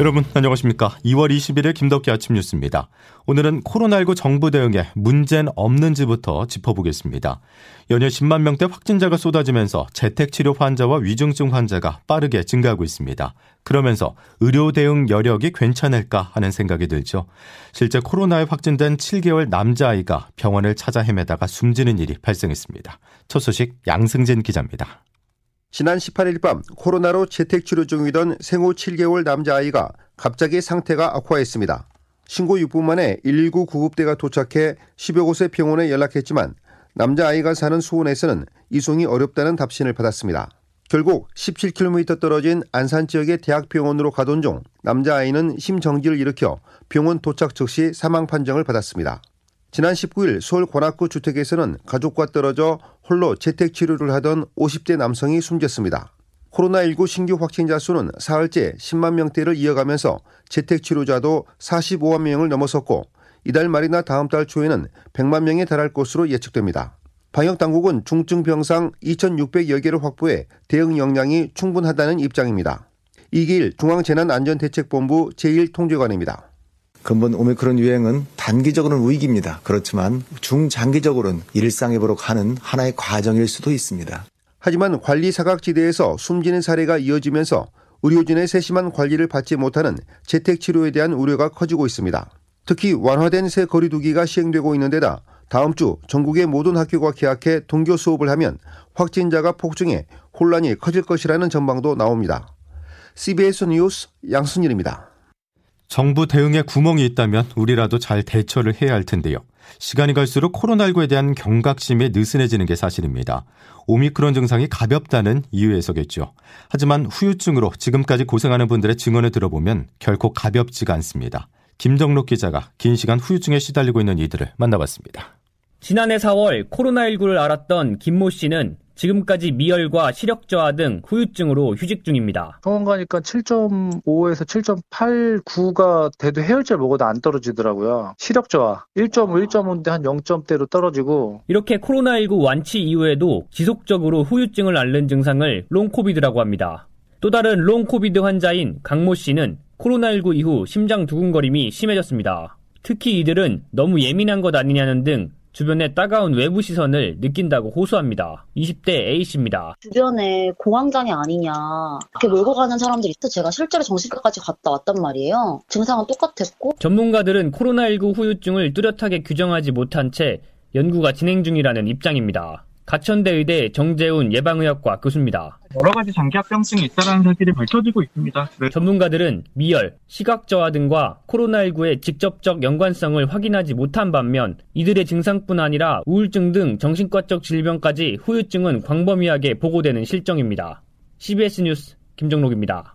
여러분 안녕하십니까? 2월 21일 김덕기 아침 뉴스입니다. 오늘은 코로나19 정부 대응에 문제는 없는지부터 짚어보겠습니다. 연일 10만 명대 확진자가 쏟아지면서 재택치료 환자와 위중증 환자가 빠르게 증가하고 있습니다. 그러면서 의료 대응 여력이 괜찮을까 하는 생각이 들죠. 실제 코로나에 확진된 7개월 남자아이가 병원을 찾아 헤매다가 숨지는 일이 발생했습니다. 첫 소식 양승진 기자입니다. 지난 18일 밤 코로나로 재택 치료 중이던 생후 7개월 남자아이가 갑자기 상태가 악화했습니다. 신고 6분 만에 119 구급대가 도착해 10여 곳의 병원에 연락했지만 남자아이가 사는 수원에서는 이송이 어렵다는 답신을 받았습니다. 결국 17km 떨어진 안산 지역의 대학병원으로 가던 중 남자아이는 심정지를 일으켜 병원 도착 즉시 사망 판정을 받았습니다. 지난 19일 서울 관악구 주택에서는 가족과 떨어져 홀로 재택 치료를 하던 50대 남성이 숨졌습니다. 코로나19 신규 확진자 수는 사흘째 10만 명대를 이어가면서 재택 치료자도 45만 명을 넘어섰고 이달 말이나 다음 달 초에는 100만 명에 달할 것으로 예측됩니다. 방역 당국은 중증 병상 2,600여 개를 확보해 대응 역량이 충분하다는 입장입니다. 이길 중앙재난안전대책본부 제1통제관입니다. 근본 오미크론 유행은 단기적으로는 위기입니다. 그렇지만 중장기적으로는 일상회복으로 가는 하나의 과정일 수도 있습니다. 하지만 관리 사각지대에서 숨지는 사례가 이어지면서 의료진의 세심한 관리를 받지 못하는 재택치료에 대한 우려가 커지고 있습니다. 특히 완화된 새 거리두기가 시행되고 있는 데다 다음 주 전국의 모든 학교가 개학해 동교 수업을 하면 확진자가 폭증해 혼란이 커질 것이라는 전망도 나옵니다. CBS 뉴스 양순일입니다. 정부 대응에 구멍이 있다면 우리라도 잘 대처를 해야 할 텐데요. 시간이 갈수록 코로나19에 대한 경각심이 느슨해지는 게 사실입니다. 오미크론 증상이 가볍다는 이유에서겠죠. 하지만 후유증으로 지금까지 고생하는 분들의 증언을 들어보면 결코 가볍지가 않습니다. 김정록 기자가 긴 시간 후유증에 시달리고 있는 이들을 만나봤습니다. 지난해 4월 코로나19를 앓았던 김모 씨는 지금까지 미열과 시력 저하 등 후유증으로 휴직 중입니다. 병원 가니까 7.5에서 7.89가 돼도 해열제 먹어도 안 떨어지더라고요. 시력 저하 1.5, 1.5인데 한 0점대로 떨어지고 이렇게 코로나19 완치 이후에도 지속적으로 후유증을 앓는 증상을 롱코비드라고 합니다. 또 다른 롱코비드 환자인 강모 씨는 코로나19 이후 심장 두근거림이 심해졌습니다. 특히 이들은 너무 예민한 것 아니냐는 등 주변의 따가운 외부 시선을 느낀다고 호소합니다. 20대 A씨입니다. 주변에 공황장애 아니냐 이렇게 몰고 가는 사람들이 있어 제가 실제로 정신과까지 갔다 왔단 말이에요. 증상은 똑같았고 전문가들은 코로나19 후유증을 뚜렷하게 규정하지 못한 채 연구가 진행 중이라는 입장입니다. 가천대 의대 정재훈 예방의학과 교수입니다. 여러 가지 장기합병증이 있다는 사실이 밝혀지고 있습니다. 네. 전문가들은 미열, 시각저하 등과 코로나19의 직접적 연관성을 확인하지 못한 반면 이들의 증상뿐 아니라 우울증 등 정신과적 질병까지 후유증은 광범위하게 보고되는 실정입니다. CBS 뉴스 김정록입니다.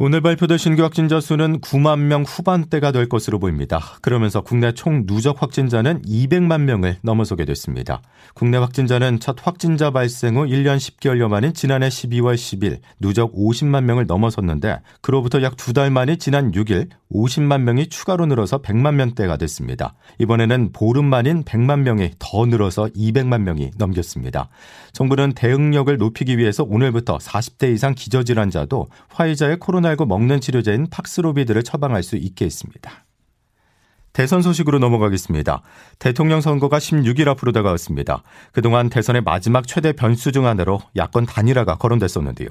오늘 발표된 신규 확진자 수는 9만 명 후반대가 될 것으로 보입니다. 그러면서 국내 총 누적 확진자는 200만 명을 넘어서게 됐습니다. 국내 확진자는 첫 확진자 발생 후 1년 10개월여 만인 지난해 12월 10일 누적 50만 명을 넘어섰는데 그로부터 약 두 달 만인 지난 6일 50만 명이 추가로 늘어서 100만 명대가 됐습니다. 이번에는 보름 만인 100만 명이 더 늘어서 200만 명이 넘겼습니다. 정부는 대응력을 높이기 위해서 오늘부터 40대 이상 기저질환자도 화이자의 코로나 코로나19 먹는 치료제인 팍스로비드를 처방할 수 있게 했습니다. 대선 소식으로 넘어가겠습니다. 대통령 선거가 16일 앞으로 다가왔습니다. 그동안 대선의 마지막 최대 변수 중 하나로 야권 단일화가 거론됐었는데요.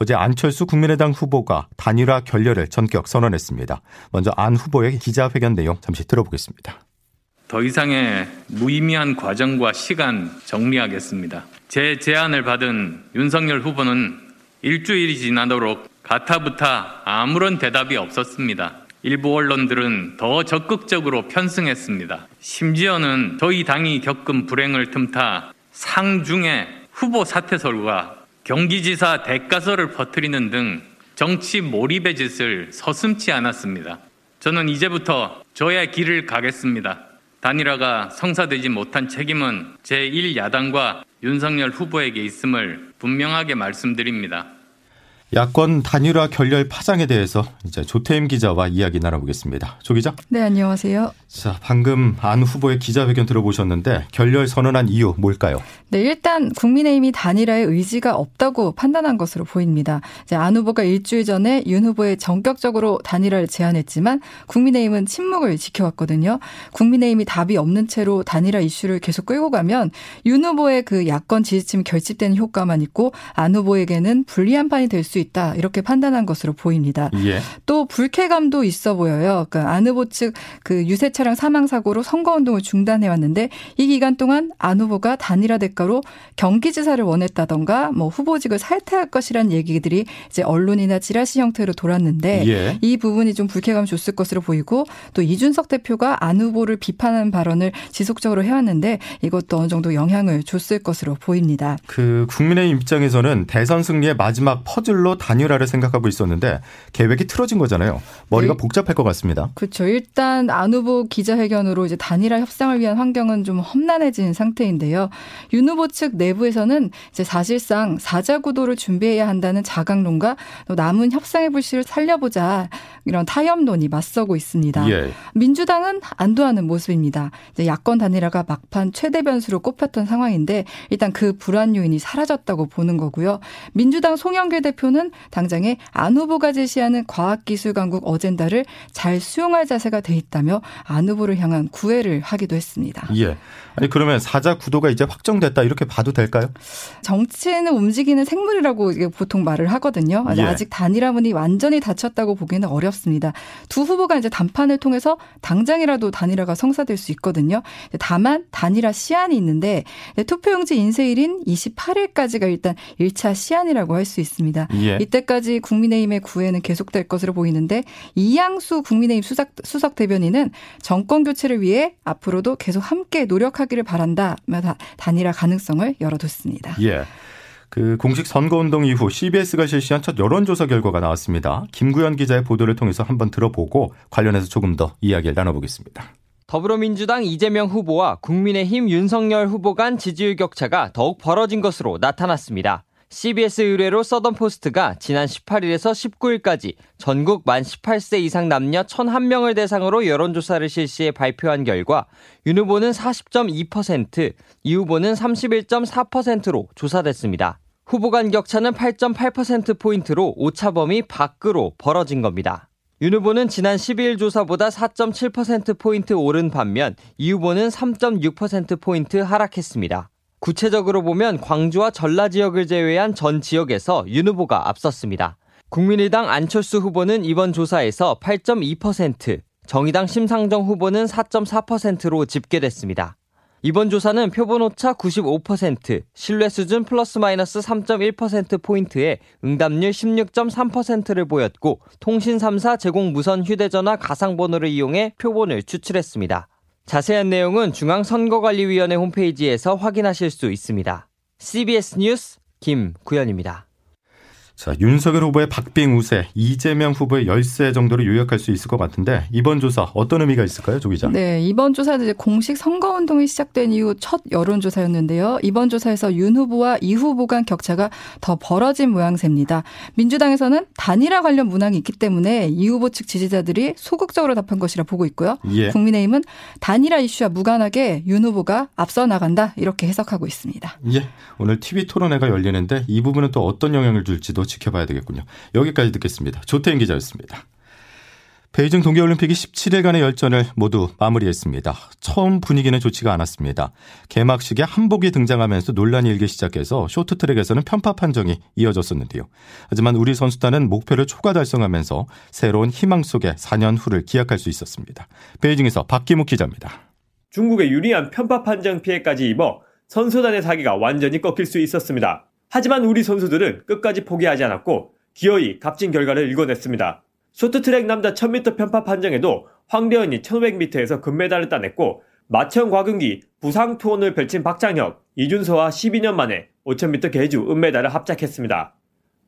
어제 안철수 국민의당 후보가 단일화 결렬을 전격 선언했습니다. 먼저 안 후보의 기자회견 내용 잠시 들어보겠습니다. 더 이상의 무의미한 과정과 시간 정리하겠습니다. 제 제안을 받은 윤석열 후보는 일주일이 지나도록 가타부타 아무런 대답이 없었습니다. 일부 언론들은 더 적극적으로 편승했습니다. 심지어는 저희 당이 겪은 불행을 틈타 상중에 후보 사퇴설과 경기지사 대가설을 퍼뜨리는 등 정치 몰입의 짓을 서슴지 않았습니다. 저는 이제부터 저의 길을 가겠습니다. 단일화가 성사되지 못한 책임은 제1야당과 윤석열 후보에게 있음을 분명하게 말씀드립니다. 야권 단일화 결렬 파장에 대해서 이제 조태임 기자와 이야기 나눠보겠습니다. 조 기자. 네, 안녕하세요. 자, 방금 안 후보의 기자회견 들어보셨는데 결렬 선언한 이유 뭘까요? 네, 일단 국민의힘이 단일화의 의지가 없다고 판단한 것으로 보입니다. 이제 안 후보가 일주일 전에 윤 후보의 전격적으로 단일화를 제안했지만 국민의힘은 침묵을 지켜왔거든요. 국민의힘이 답이 없는 채로 단일화 이슈를 계속 끌고 가면 윤 후보의 그 야권 지지층 결집되는 효과만 있고 안 후보에게는 불리한 판이 될 수 있다 이렇게 판단한 것으로 보입니다. 예. 또 불쾌감도 있어 보여요. 그러니까 안 후보 측 그 유세 차량 사망 사고로 선거 운동을 중단해 왔는데 이 기간 동안 안 후보가 단일화 대가로 경기지사를 원했다던가 뭐 후보직을 살퇴할 것이라는 얘기들이 이제 언론이나 지라시 형태로 돌았는데 예. 이 부분이 좀 불쾌감 줬을 것으로 보이고 또 이준석 대표가 안 후보를 비판하는 발언을 지속적으로 해왔는데 이것도 어느 정도 영향을 줬을 것으로 보입니다. 그 국민의힘 입장에서는 대선 승리의 마지막 퍼즐로 단일화를 생각하고 있었는데 계획이 틀어진 거잖아요. 머리가 네. 복잡할 것 같습니다. 그렇죠. 일단 안 후보 기자회견으로 이제 단일화 협상을 위한 환경은 좀 험난해진 상태인데요. 윤 후보 측 내부에서는 이제 사실상 사자 구도를 준비해야 한다는 자강론과 또 남은 협상의 불씨를 살려보자 이런 타협론이 맞서고 있습니다. 예. 민주당은 안도하는 모습입니다. 야권 단일화가 막판 최대 변수로 꼽혔던 상황인데 일단 그 불안 요인이 사라졌다고 보는 거고요. 민주당 송영길 대표는 당장에 안 후보가 제시하는 과학기술 강국 어젠다를 잘 수용할 자세가 돼 있다며 안 후보를 향한 구애를 하기도 했습니다. 예. 아니 그러면 사자 구도가 이제 확정됐다 이렇게 봐도 될까요? 정치는 움직이는 생물이라고 보통 말을 하거든요. 예. 아직 단일화문이 완전히 닫혔다고 보기는 어렵습니다. 두 후보가 이제 담판을 통해서 당장이라도 단일화가 성사될 수 있거든요. 다만 단일화 시한이 있는데 투표용지 인쇄일인 28일까지가 일단 1차 시한이라고 할 수 있습니다. 예. 이때까지 국민의힘의 구애는 계속될 것으로 보이는데 이양수 국민의힘 수석, 수석 대변인은 정권 교체를 위해 앞으로도 계속 함께 노력하기를 바란다며 다- 단일화 가능성을 열어뒀습니다. 예. 그 공식 선거운동 이후 CBS가 실시한 첫 여론조사 결과가 나왔습니다. 김구현 기자의 보도를 통해서 한번 들어보고 관련해서 조금 더 이야기를 나눠보겠습니다. 더불어민주당 이재명 후보와 국민의힘 윤석열 후보 간 지지율 격차가 더욱 벌어진 것으로 나타났습니다. CBS 의뢰로 써던 포스트가 지난 18일에서 19일까지 전국 만 18세 이상 남녀 1001명을 대상으로 여론조사를 실시해 발표한 결과 윤 후보는 40.2%, 이 후보는 31.4%로 조사됐습니다. 후보 간 격차는 8.8%포인트로 오차범위 밖으로 벌어진 겁니다. 윤 후보는 지난 12일 조사보다 4.7%포인트 오른 반면 이 후보는 3.6%포인트 하락했습니다. 구체적으로 보면 광주와 전라 지역을 제외한 전 지역에서 윤 후보가 앞섰습니다. 국민의당 안철수 후보는 이번 조사에서 8.2%, 정의당 심상정 후보는 4.4%로 집계됐습니다. 이번 조사는 표본 오차 95%, 신뢰 수준 플러스 마이너스 3.1%포인트에 응답률 16.3%를 보였고, 통신 3사 제공 무선 휴대전화 가상번호를 이용해 표본을 추출했습니다. 자세한 내용은 중앙선거관리위원회 홈페이지에서 확인하실 수 있습니다. CBS 뉴스 김구현입니다. 자, 윤석열 후보의 박빙 우세, 이재명 후보의 열세 정도로 요약할 수 있을 것 같은데 이번 조사 어떤 의미가 있을까요, 조 기자? 네, 이번 조사는 이제 공식 선거 운동이 시작된 이후 첫 여론 조사였는데요. 이번 조사에서 윤 후보와 이 후보 간 격차가 더 벌어진 모양새입니다. 민주당에서는 단일화 관련 문항이 있기 때문에 이 후보 측 지지자들이 소극적으로 답한 것이라 보고 있고요. 예. 국민의힘은 단일화 이슈와 무관하게 윤 후보가 앞서 나간다 이렇게 해석하고 있습니다. 예. 오늘 TV 토론회가 열리는데 이 부분은 또 어떤 영향을 줄지도 지켜봐야 되겠군요. 여기까지 듣겠습니다. 조태인 기자였습니다. 베이징 동계올림픽이 17일간의 열전을 모두 마무리했습니다. 처음 분위기는 좋지가 않았습니다. 개막식에 한복이 등장하면서 논란이 일기 시작해서 쇼트트랙에서는 편파 판정이 이어졌었는데요. 하지만 우리 선수단은 목표를 초과 달성하면서 새로운 희망 속에 4년 후를 기약할 수 있었습니다. 베이징에서 박기묵 기자입니다. 중국의 유리한 편파 판정 피해까지 입어 선수단의 사기가 완전히 꺾일 수 있었습니다. 하지만 우리 선수들은 끝까지 포기하지 않았고 기어이 값진 결과를 일궈냈습니다. 쇼트트랙 남자 1000m 편파 판정에도 황대현이 1500m에서 금메달을 따냈고 마천 곽은기 부상 투혼을 펼친 박장혁, 이준서와 12년 만에 5000m 계주 은메달을 합작했습니다.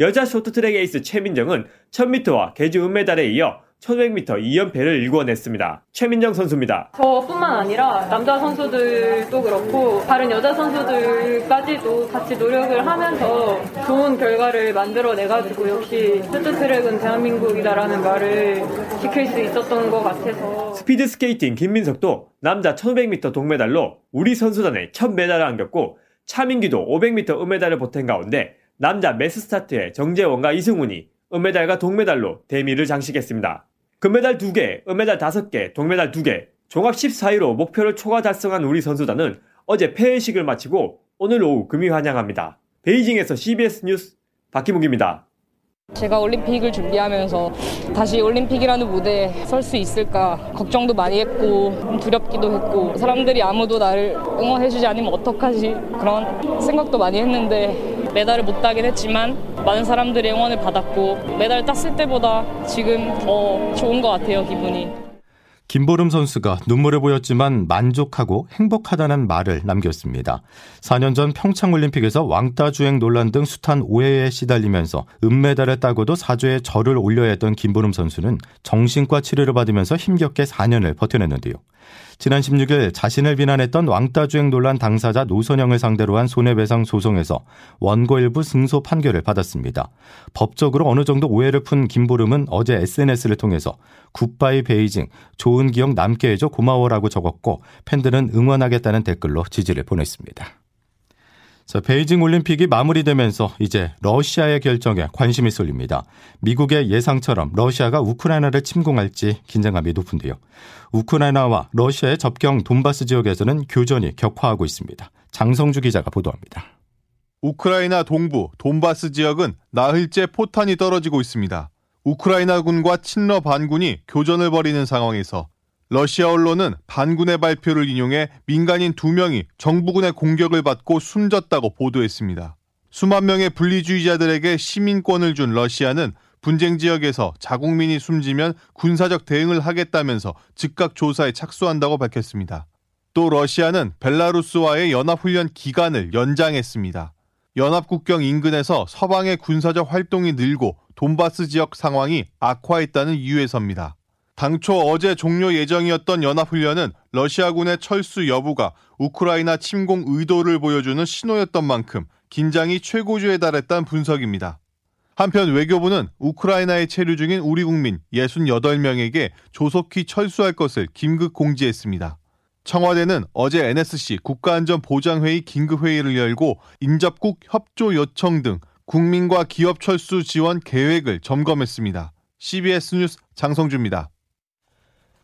여자 쇼트트랙 에이스 최민정은 1000m와 계주 은메달에 이어 1500m 2연패를 일궈냈습니다. 최민정 선수입니다. 저뿐만 아니라 남자 선수들도 그렇고 다른 여자 선수들까지도 같이 노력을 하면서 좋은 결과를 만들어내가지고 역시 쇼트트랙은 대한민국이다라는 말을 지킬 수 있었던 것 같아서 스피드 스케이팅 김민석도 남자 1500m 동메달로 우리 선수단에 첫 메달을 안겼고 차민규도 500m 은메달을 보탠 가운데 남자 매스 스타트의 정재원과 이승훈이 은메달과 동메달로 대미를 장식했습니다. 금메달 2개, 은메달 5개, 동메달 2개, 종합 14위로 목표를 초과 달성한 우리 선수단은 어제 폐회식을 마치고 오늘 오후 금이 환영합니다. 베이징에서 CBS 뉴스 박기묵입니다. 제가 올림픽을 준비하면서 다시 올림픽이라는 무대에 설 수 있을까 걱정도 많이 했고 두렵기도 했고 사람들이 아무도 나를 응원해주지 않으면 어떡하지 그런 생각도 많이 했는데 메달을 못 따긴 했지만 많은 사람들의 응원을 받았고 메달 땄을 때보다 지금 더 좋은 것 같아요 기분이. 김보름 선수가 눈물을 보였지만 만족하고 행복하다는 말을 남겼습니다. 4년 전 평창올림픽에서 왕따 주행 논란 등 숱한 오해에 시달리면서 은메달을 따고도 사죄의 절을 올려야 했던 김보름 선수는 정신과 치료를 받으면서 힘겹게 4년을 버텨냈는데요. 지난 16일 자신을 비난했던 왕따 주행 논란 당사자 노선영을 상대로 한 손해배상 소송에서 원고 일부 승소 판결을 받았습니다. 법적으로 어느 정도 오해를 푼 김보름은 어제 SNS를 통해서 굿바이 베이징 좋은 기억 남게 해줘 고마워라고 적었고 팬들은 응원하겠다는 댓글로 지지를 보냈습니다. 자, 베이징 올림픽이 마무리되면서 이제 러시아의 결정에 관심이 쏠립니다. 미국의 예상처럼 러시아가 우크라이나를 침공할지 긴장감이 높은데요. 우크라이나와 러시아의 접경 돈바스 지역에서는 교전이 격화하고 있습니다. 장성주 기자가 보도합니다. 우크라이나 동부 돈바스 지역은 나흘째 포탄이 떨어지고 있습니다. 우크라이나군과 친러 반군이 교전을 벌이는 상황에서 러시아 언론은 반군의 발표를 인용해 민간인 2명이 정부군의 공격을 받고 숨졌다고 보도했습니다. 수만 명의 분리주의자들에게 시민권을 준 러시아는 분쟁 지역에서 자국민이 숨지면 군사적 대응을 하겠다면서 즉각 조사에 착수한다고 밝혔습니다. 또 러시아는 벨라루스와의 연합훈련 기간을 연장했습니다. 연합국경 인근에서 서방의 군사적 활동이 늘고 돈바스 지역 상황이 악화했다는 이유에서입니다. 당초 어제 종료 예정이었던 연합훈련은 러시아군의 철수 여부가 우크라이나 침공 의도를 보여주는 신호였던 만큼 긴장이 최고조에 달했다는 분석입니다. 한편 외교부는 우크라이나에 체류 중인 우리 국민 68명에게 조속히 철수할 것을 긴급 공지했습니다. 청와대는 어제 NSC 국가안전보장회의 긴급회의를 열고 인접국 협조 요청 등 국민과 기업 철수 지원 계획을 점검했습니다. CBS 뉴스 장성주입니다.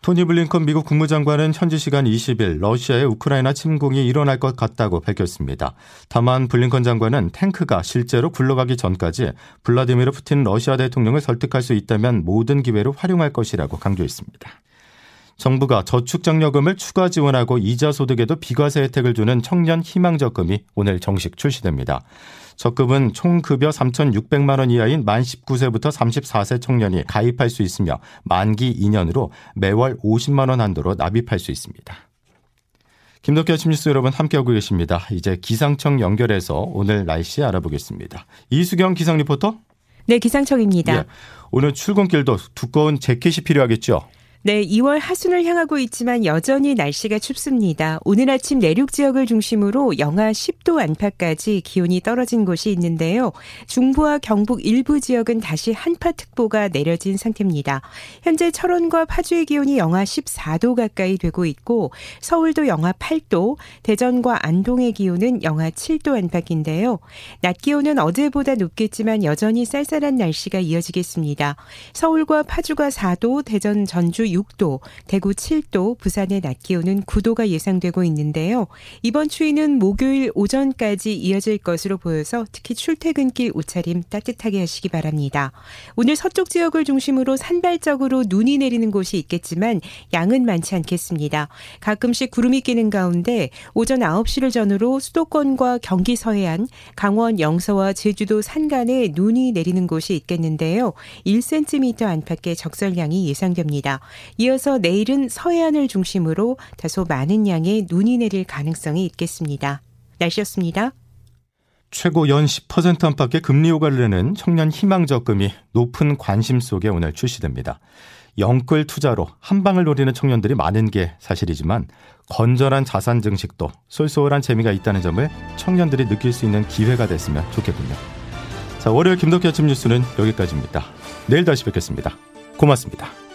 토니 블링컨 미국 국무장관은 현지 시간 20일 러시아의 우크라이나 침공이 일어날 것 같다고 밝혔습니다. 다만 블링컨 장관은 탱크가 실제로 굴러가기 전까지 블라디미르 푸틴 러시아 대통령을 설득할 수 있다면 모든 기회를 활용할 것이라고 강조했습니다. 정부가 저축장려금을 추가 지원하고 이자 소득에도 비과세 혜택을 주는 청년 희망적금이 오늘 정식 출시됩니다. 적금은 총 급여 3,600만 원 이하인 만 19세부터 34세 청년이 가입할 수 있으며 만기 2년으로 매월 50만 원 한도로 납입할 수 있습니다. 김덕기 아침 뉴스 여러분 함께하고 계십니다. 이제 기상청 연결해서 오늘 날씨 알아보겠습니다. 이수경 기상 리포터? 네, 기상청입니다. 예, 오늘 출근길도 두꺼운 재킷이 필요하겠죠? 네, 2월 하순을 향하고 있지만 여전히 날씨가 춥습니다. 오늘 아침 내륙 지역을 중심으로 영하 10도 안팎까지 기온이 떨어진 곳이 있는데요. 중부와 경북 일부 지역은 다시 한파특보가 내려진 상태입니다. 현재 철원과 파주의 기온이 영하 14도 가까이 되고 있고 서울도 영하 8도, 대전과 안동의 기온은 영하 7도 안팎인데요. 낮 기온은 어제보다 높겠지만 여전히 쌀쌀한 날씨가 이어지겠습니다. 서울과 파주가 4도, 대전, 전주 6도, 대구 7도, 부산의 낮 기온은 9도가 예상되고 있는데요. 이번 추위는 목요일 오전까지 이어질 것으로 보여서 특히 출퇴근길 옷차림 따뜻하게 하시기 바랍니다. 오늘 서쪽 지역을 중심으로 산발적으로 눈이 내리는 곳이 있겠지만 양은 많지 않겠습니다. 가끔씩 구름이 끼는 가운데 오전 9시를 전후로 수도권과 경기 서해안, 강원 영서와 제주도 산간에 눈이 내리는 곳이 있겠는데요. 1cm 안팎의 적설량이 예상됩니다. 이어서 내일은 서해안을 중심으로 다소 많은 양의 눈이 내릴 가능성이 있겠습니다. 날씨였습니다. 최고 연 10% 안팎의 금리 효과를 내는 청년 희망적금이 높은 관심 속에 오늘 출시됩니다. 영끌 투자로 한 방을 노리는 청년들이 많은 게 사실이지만 건전한 자산 증식도 쏠쏠한 재미가 있다는 점을 청년들이 느낄 수 있는 기회가 됐으면 좋겠군요. 자, 월요일 김덕기 아침 뉴스는 여기까지입니다. 내일 다시 뵙겠습니다. 고맙습니다.